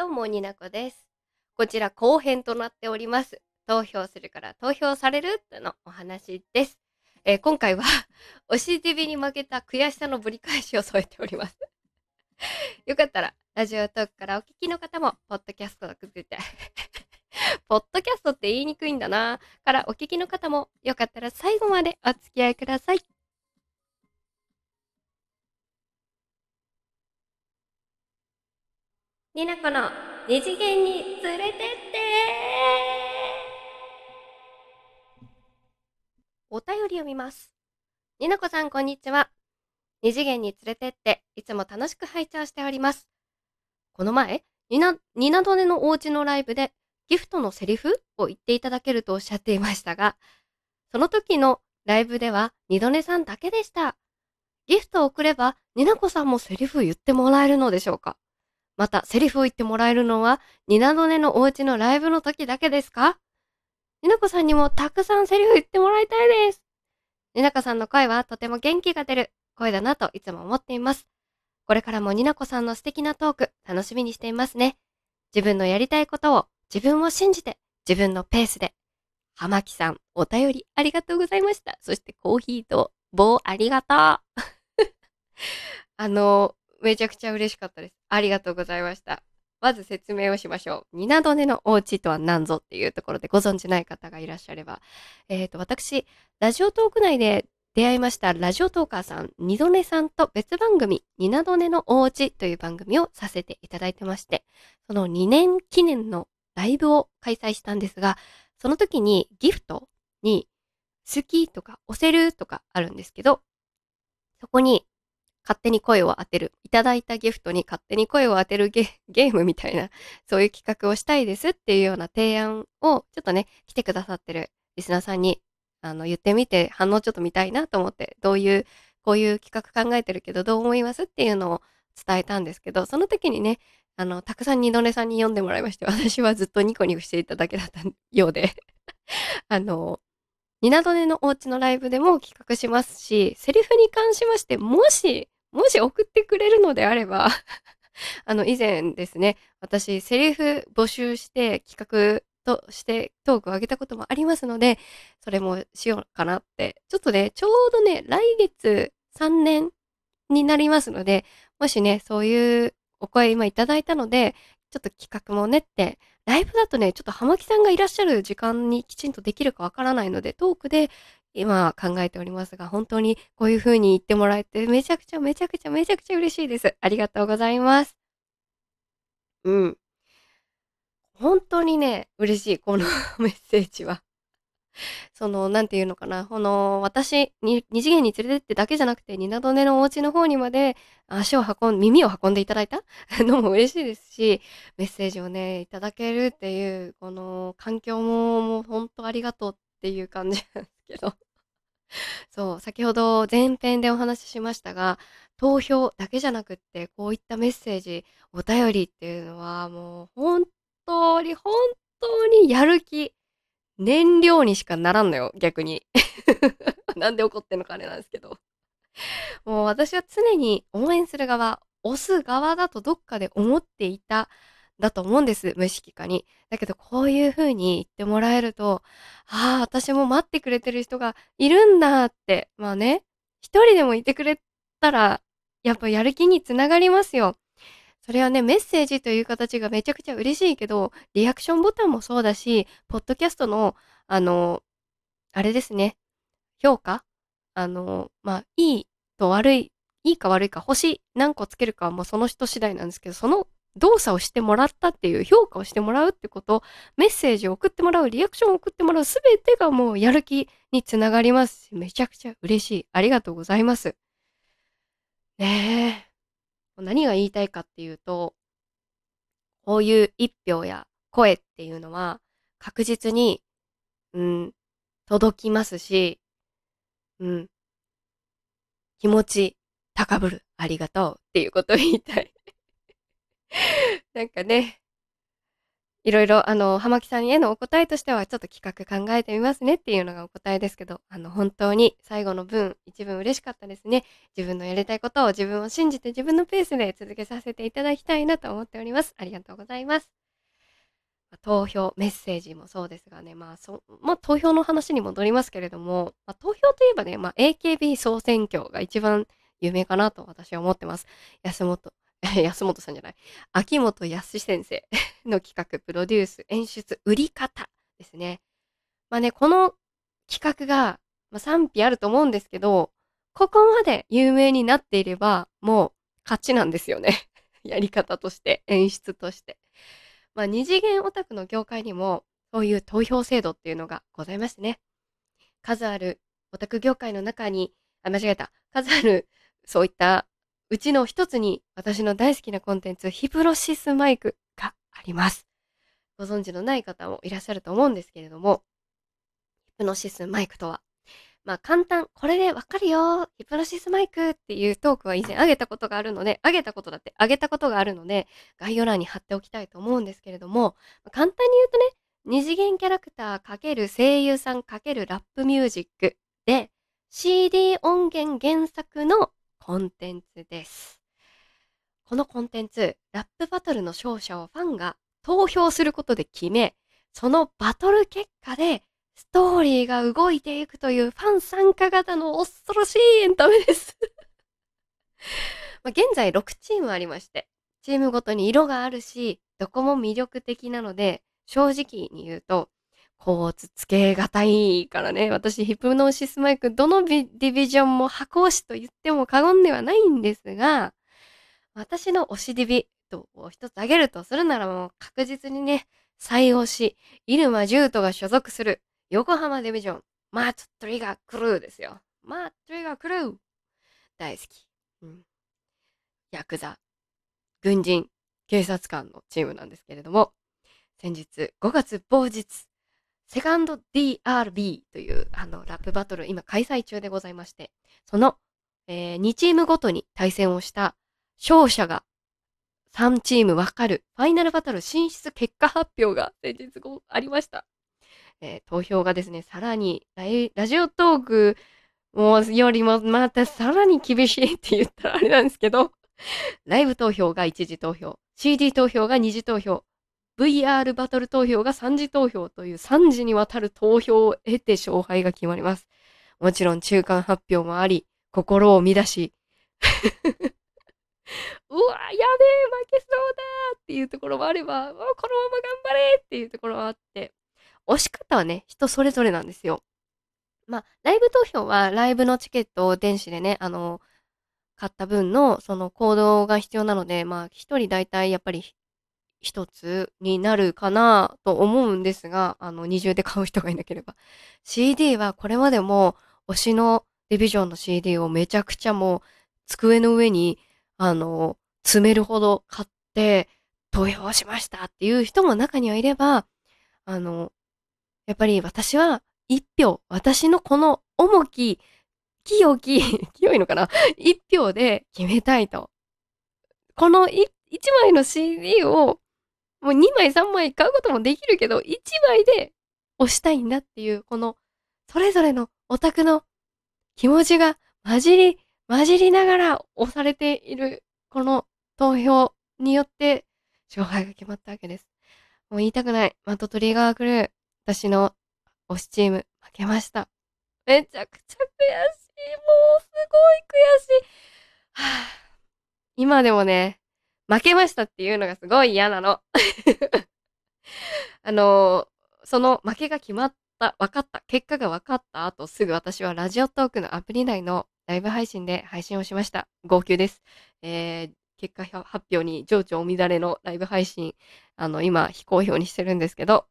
どうも、になこです。こちら後編となっております。投票するから投票されるとのお話です。えー今回は、おし TV に負けた悔しさのぶり返しを添えております。よかったら、ラジオトークからお聞きの方も、ポッドキャストをくってて、ポッドキャストって言いにくいんだなからお聞きの方も、よかったら最後までお付き合いください。二次元に連れてってお便り読みます。になこさんこんにちは。二次元に連れてって、いつも楽しく拝聴しております。この前、にな、になどねのお家のライブで、ギフトのセリフを言っていただけるとおっしゃっていましたが、その時のライブでは、にどねさんだけでした。ギフトを送れば、になこさんもセリフ言ってもらえるのでしょうかまた、セリフを言ってもらえるのは、ニナドネのお家のライブの時だけですか？ニナコさんにもたくさんセリフ言ってもらいたいです。ニナコさんの声はとても元気が出る声だなといつも思っています。これからもニナコさんの素敵なトーク、楽しみにしていますね。自分のやりたいことを、自分を信じて、自分のペースで。浜木さん、お便りありがとうございました。そしてコーヒーと棒ありがとう。あの、めちゃくちゃ嬉しかったです。ありがとうございました。まず説明をしましょう。ニナドネのお家とは何ぞっていうところでご存知ない方がいらっしゃれば。えっ、と、私、ラジオトーク内で出会いましたラジオトーカーさん、ニドネさんと別番組、ニナドネのお家という番組をさせていただいてまして、その2年記念のライブを開催したんですが、その時にギフトに好きとか押せるとかあるんですけど、そこに勝手に声を当てる。いただいたギフトに勝手に声を当てるゲームみたいな、そういう企画をしたいですっていうような提案を、ちょっとね、来てくださってるリスナーさんに、あの、言ってみて、反応ちょっと見たいなと思って、どういう、こういう企画考えてるけど、どう思いますっていうのを伝えたんですけど、その時にね、あの、たくさん二度寝さんに読んでもらいまして、私はずっとニコニコしていただけだったようで、あの、ニナドネのお家のライブでも企画しますし、セリフに関しまして、もし、もし送ってくれるのであれば、あの、以前ですね、私、セリフ募集して企画としてトークを上げたこともありますので、それもしようかなって。ちょっとね、ちょうどね、来月3年になりますので、もしね、そういうお声今いただいたので、ちょっと企画も練って、ライブだとね、ちょっと浜木さんがいらっしゃる時間にきちんとできるかわからないので、トークで今考えておりますが、本当にこういう風に言ってもらえて、めちゃくちゃめちゃくちゃめちゃくちゃ嬉しいです。ありがとうございます。うん。本当にね、嬉しい、この メッセージは。その、なんていうのかな、この、私、二次元に連れてってだけじゃなくて、ニナドネのお家の方にまで足を運ん、耳を運んでいただいた？のも嬉しいですし、メッセージをね、いただけるっていう、この環境も、もう本当ありがとうっていう感じなんですけど。そう、先ほど前編でお話ししましたが、投票だけじゃなくって、こういったメッセージ、お便りっていうのは、もう本当に、本当にやる気、燃料にしかならんのよ、逆に。なんで怒ってんのかあれなんですけど。もう私は常に応援する側、押す側だとどっかで思っていた、だと思うんです、無意識化に。だけど、こういう風に言ってもらえると、ああ、私も待ってくれてる人がいるんだって。まあね、一人でもいてくれたら、やっぱやる気につながりますよ。それはね、メッセージという形がめちゃくちゃ嬉しいけど、リアクションボタンもそうだし、ポッドキャストの、あの、あれですね、評価？あの、まあ、いいと悪い、いいか悪いか、星何個つけるかはもうその人次第なんですけど、その動作をしてもらったっていう評価をしてもらうってこと、メッセージを送ってもらう、リアクションを送ってもらう、すべてがもうやる気につながりますし、めちゃくちゃ嬉しい。ありがとうございます。ねえ。何が言いたいかっていうと、こういう一票や声っていうのは確実に、うん、届きますし、うん、気持ち高ぶる。ありがとうっていうことを言いたい。なんかね、いろいろ、あの、浜木さんへのお答えとしては、ちょっと企画考えてみますねっていうのがお答えですけど、あの、本当に最後の分、一文嬉しかったですね。自分のやりたいことを自分を信じて自分のペースで続けさせていただきたいなと思っております。ありがとうございます。投票、メッセージもそうですがね、まあ、そ、まあ、投票の話に戻りますけれども、まあ、投票といえばね、まあ、AKB 総選挙が一番有名かなと私は思ってます。安本、安本さんじゃない。秋元康先生の企画、プロデュース、演出、売り方ですね。まあね、この企画が、まあ、賛否あると思うんですけど、ここまで有名になっていれば、もう勝ちなんですよね。やり方として、演出として。まあ、二次元オタクの業界にも、そういう投票制度っていうのがございますね。数あるオタク業界の中に、あ、間違えた。数ある、そういったうちの一つに私の大好きなコンテンツ、ヒプロシスマイクがあります。ご存知のない方もいらっしゃると思うんですけれども、ヒプノシスマイクとは、まあ簡単、これでわかるよヒプノシスマイクっていうトークは以前上げたことがあるので、上げたことだって上げたことがあるので、概要欄に貼っておきたいと思うんですけれども、簡単に言うとね、二次元キャラクター×声優さん×ラップミュージックで、CD 音源原作のコンテンツです。このコンテンツ、ラップバトルの勝者をファンが投票することで決め、そのバトル結果でストーリーが動いていくというファン参加型の恐ろしいエンタメです ま現在6チームありまして、チームごとに色があるし、どこも魅力的なので、正直に言うと、こう、つつけがたいからね。私、ヒプノーシスマイク、どのディビジョンも箱推しと言っても過言ではないんですが、私の推しディビを一つ挙げるとするならもう確実にね、最推し、入間獣人が所属する横浜ディビジョン、マート・トリガー・クルーですよ。マート・トリガー・クルー大好き。うん。ヤクザ、軍人、警察官のチームなんですけれども、先日5月某日、セカンド DRB というあのラップバトル今開催中でございまして、その、えー、2チームごとに対戦をした勝者が3チーム分かるファイナルバトル進出結果発表が先日ありました。えー、投票がですね、さらにラジオトークもよりもまたさらに厳しいって言ったらあれなんですけど、ライブ投票が1次投票、CD 投票が2次投票、VR バトル投票が3次投票という3次にわたる投票を得て勝敗が決まります。もちろん中間発表もあり、心を乱し、うわ、やべえ、負けそうだっていうところもあれば、もうこのまま頑張れっていうところもあって、押し方はね、人それぞれなんですよ。まあ、ライブ投票はライブのチケットを電子でね、あの、買った分のその行動が必要なので、まあ、一人大体やっぱり一つになるかなと思うんですが、あの、二重で買う人がいなければ。CD はこれまでも推しのディビジョンの CD をめちゃくちゃもう机の上に、あの、詰めるほど買って投票しましたっていう人も中にはいれば、あの、やっぱり私は一票、私のこの重き、清き、清いのかな？一票で決めたいと。この一枚の CD をもう2枚3枚買うこともできるけど、1枚で押したいんだっていう、この、それぞれのオタクの気持ちが混じり、混じりながら押されている、この投票によって、勝敗が決まったわけです。もう言いたくない。マットトリガークルー、私の推しチーム、負けました。めちゃくちゃ悔しい。もうすごい悔しい。はぁ、今でもね、負けましたっていうのがすごい嫌なの。あのー、その負けが決まった、分かった、結果が分かった後、すぐ私はラジオトークのアプリ内のライブ配信で配信をしました。号泣です。えー、結果発表に情緒お乱れのライブ配信、あの、今、非公表にしてるんですけど、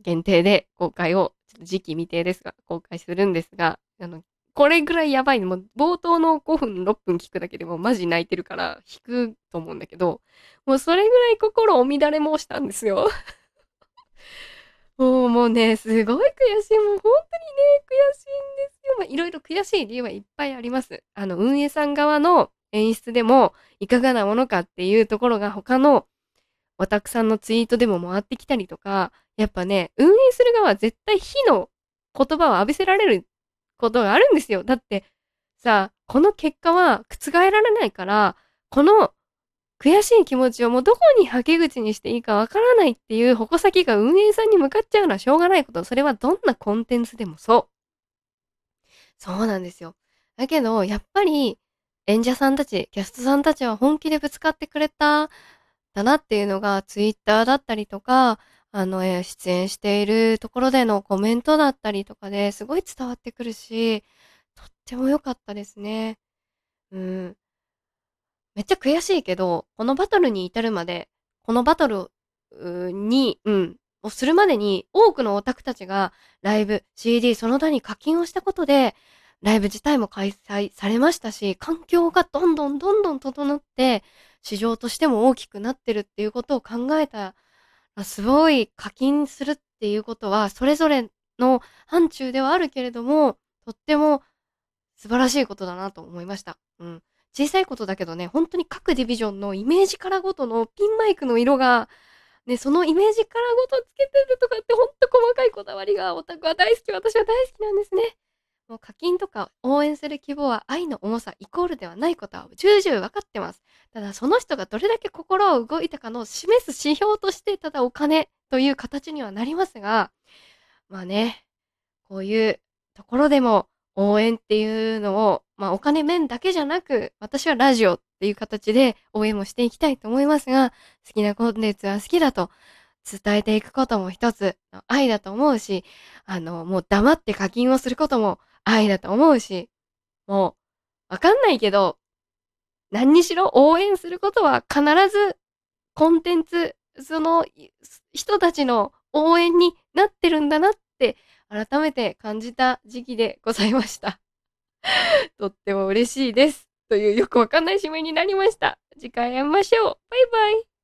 限定で公開を、ちょっと時期未定ですが、公開するんですが、あの、これぐらいやばいの。もう冒頭の5分、6分聞くだけでもマジ泣いてるから引くと思うんだけど、もうそれぐらい心を乱れ申したんですよ。もうもうね、すごい悔しい。もう本当にね、悔しいんですよ。まあ、いろいろ悔しい理由はいっぱいあります。あの、運営さん側の演出でもいかがなものかっていうところが他のおたくさんのツイートでも回ってきたりとか、やっぱね、運営する側は絶対火の言葉を浴びせられることがあるんですよ。だって、さ、この結果は覆られないから、この悔しい気持ちをもうどこにはけ口にしていいかわからないっていう矛先が運営さんに向かっちゃうのはしょうがないこと。それはどんなコンテンツでもそう。そうなんですよ。だけど、やっぱり演者さんたち、キャストさんたちは本気でぶつかってくれただなっていうのがツイッターだったりとか、あの、出演しているところでのコメントだったりとかですごい伝わってくるし、とっても良かったですね。うん。めっちゃ悔しいけど、このバトルに至るまで、このバトルに、うん、をするまでに多くのオタクたちがライブ、CD その他に課金をしたことで、ライブ自体も開催されましたし、環境がどんどんどんどん整って、市場としても大きくなってるっていうことを考えた、すごい課金するっていうことは、それぞれの範疇ではあるけれども、とっても素晴らしいことだなと思いました。うん。小さいことだけどね、本当に各ディビジョンのイメージカラーごとのピンマイクの色が、ね、そのイメージカラーごとつけてるとかってほんと細かいこだわりがオタクは大好き、私は大好きなんですね。もう課金とか応援する希望は愛の重さイコールではないことは重々分かってます。ただその人がどれだけ心を動いたかの示す指標としてただお金という形にはなりますが、まあね、こういうところでも応援っていうのを、まあお金面だけじゃなく、私はラジオっていう形で応援もしていきたいと思いますが、好きなコンテンツは好きだと伝えていくことも一つの愛だと思うし、あの、もう黙って課金をすることも愛だと思うし、もう、わかんないけど、何にしろ応援することは必ずコンテンツ、その人たちの応援になってるんだなって改めて感じた時期でございました。とっても嬉しいです。というよくわかんない締めになりました。次回会いましょう。バイバイ。